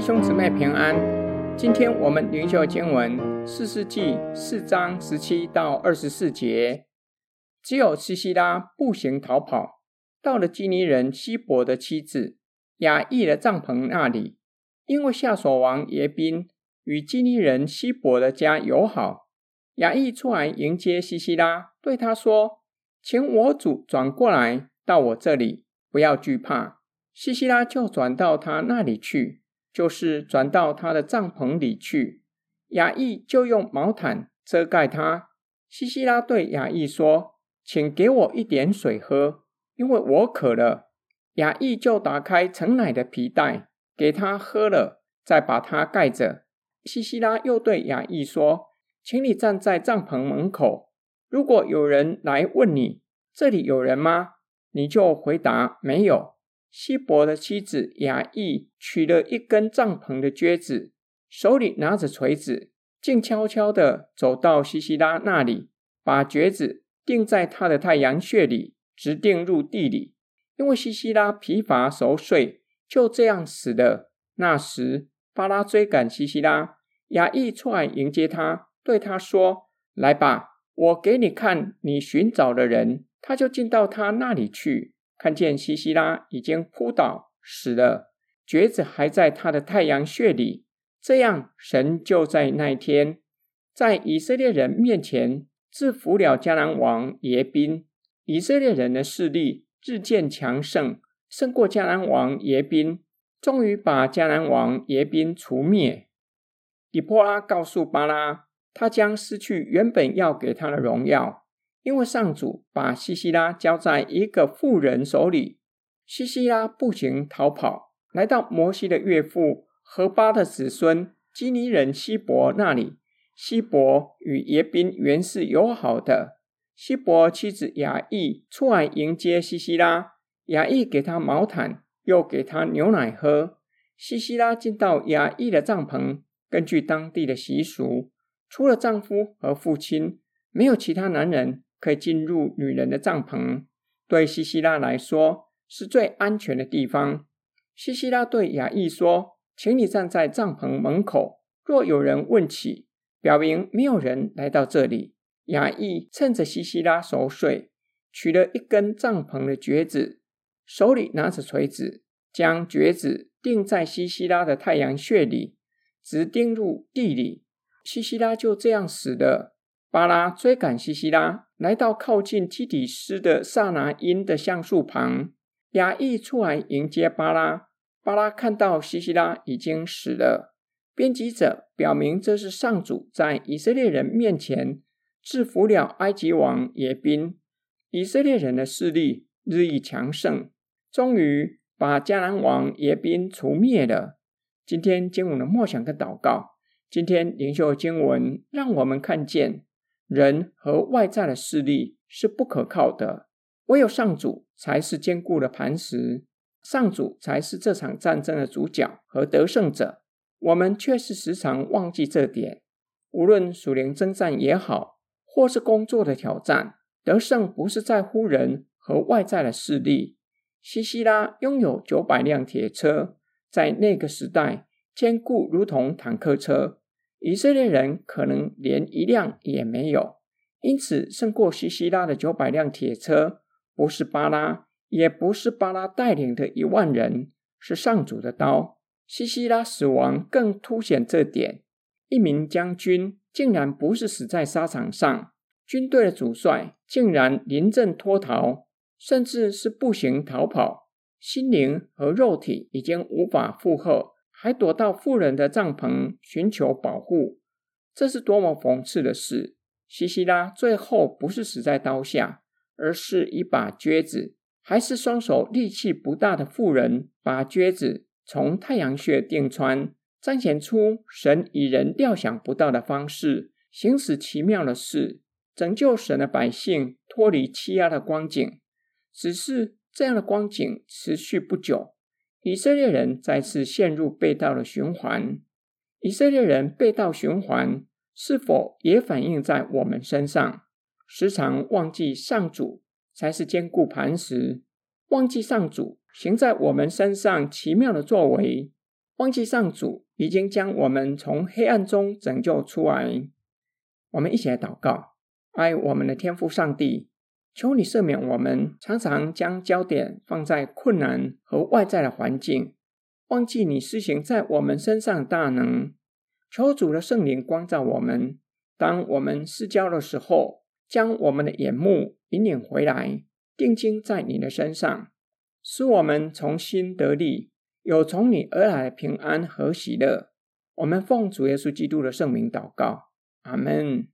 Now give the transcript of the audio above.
弟兄姊妹平安，今天我们灵修经文四世纪四章十七到二十四节。只有西西拉步行逃跑，到了基尼人希伯的妻子雅意的帐篷那里，因为夏琐王耶宾与基尼人希伯的家友好，雅意出来迎接西西拉，对他说：“请我主转过来到我这里，不要惧怕。”西西拉就转到他那里去。就是转到他的帐篷里去，雅亿就用毛毯遮盖他。西西拉对雅亿说：“请给我一点水喝，因为我渴了。”雅亿就打开盛奶的皮袋给他喝了，再把它盖着。西西拉又对雅亿说：“请你站在帐篷门口，如果有人来问你，这里有人吗？你就回答没有。”希伯的妻子雅意取了一根帐篷的橛子，手里拿着锤子，静悄悄地走到西西拉那里，把橛子钉在他的太阳穴里，直钉入地里。因为西西拉疲乏熟睡，就这样死了。那时巴拉追赶西西拉，雅意出来迎接他，对他说：“来吧，我给你看你寻找的人。”他就进到他那里去。看见西西拉已经扑倒死了，橛子还在他的太阳穴里。这样，神就在那天，在以色列人面前制服了迦南王耶宾。以色列人的势力日渐强盛，胜过迦南王耶宾，终于把迦南王耶宾除灭。底波拉告诉巴拉，他将失去原本要给他的荣耀。因为上主把西西拉交在一个妇人手里，西西拉步行逃跑，来到摩西的岳父何巴的子孙基尼人希伯那里。希伯与耶宾原是友好的。希伯妻子雅意出来迎接西西拉，雅意给他毛毯，又给他牛奶喝。西西拉进到雅意的帐篷，根据当地的习俗，除了丈夫和父亲，没有其他男人。可以进入女人的帐篷，对西西拉来说是最安全的地方。西西拉对雅亿说：“请你站在帐篷门口，若有人问起，表明没有人来到这里。”雅亿趁着西西拉熟睡，取了一根帐篷的橛子，手里拿着锤子，将橛子钉在西西拉的太阳穴里，直钉入地里。西西拉就这样死了。巴拉追赶西西拉，来到靠近基底斯的萨拿因的橡树旁。雅亿出来迎接巴拉。巴拉看到西西拉已经死了。编辑者表明，这是上主在以色列人面前制服了埃及王耶宾。以色列人的势力日益强盛，终于把迦南王耶宾除灭了。今天经文的默想跟祷告，今天灵修经文让我们看见。人和外在的势力是不可靠的，唯有上主才是坚固的磐石，上主才是这场战争的主角和得胜者。我们却是时常忘记这点。无论属灵征战也好，或是工作的挑战，得胜不是在乎人和外在的势力。西西拉拥有九百辆铁车，在那个时代坚固如同坦克车。以色列人可能连一辆也没有，因此胜过西西拉的九百辆铁车，不是巴拉，也不是巴拉带领的一万人，是上主的刀。西西拉死亡更凸显这点。一名将军竟然不是死在沙场上，军队的主帅竟然临阵脱逃，甚至是步行逃跑，心灵和肉体已经无法负荷。还躲到富人的帐篷寻求保护，这是多么讽刺的事！西西拉最后不是死在刀下，而是一把橛子，还是双手力气不大的妇人把橛子从太阳穴钉穿，彰显出神以人料想不到的方式行使奇妙的事，拯救神的百姓脱离欺压的光景。只是这样的光景持续不久。以色列人再次陷入背道的循环。以色列人背道循环，是否也反映在我们身上？时常忘记上主才是坚固磐石，忘记上主行在我们身上奇妙的作为，忘记上主已经将我们从黑暗中拯救出来。我们一起来祷告：爱我们的天父上帝，求你赦免我们，常常将焦点放在困难和外在的环境，忘记你施行在我们身上大能。求主的圣灵光照我们，当我们失焦的时候，将我们的眼目引领回来，定睛在你的身上。使我们从心得力，有从你而来的平安和喜乐。我们奉主耶稣基督的圣名祷告，阿门。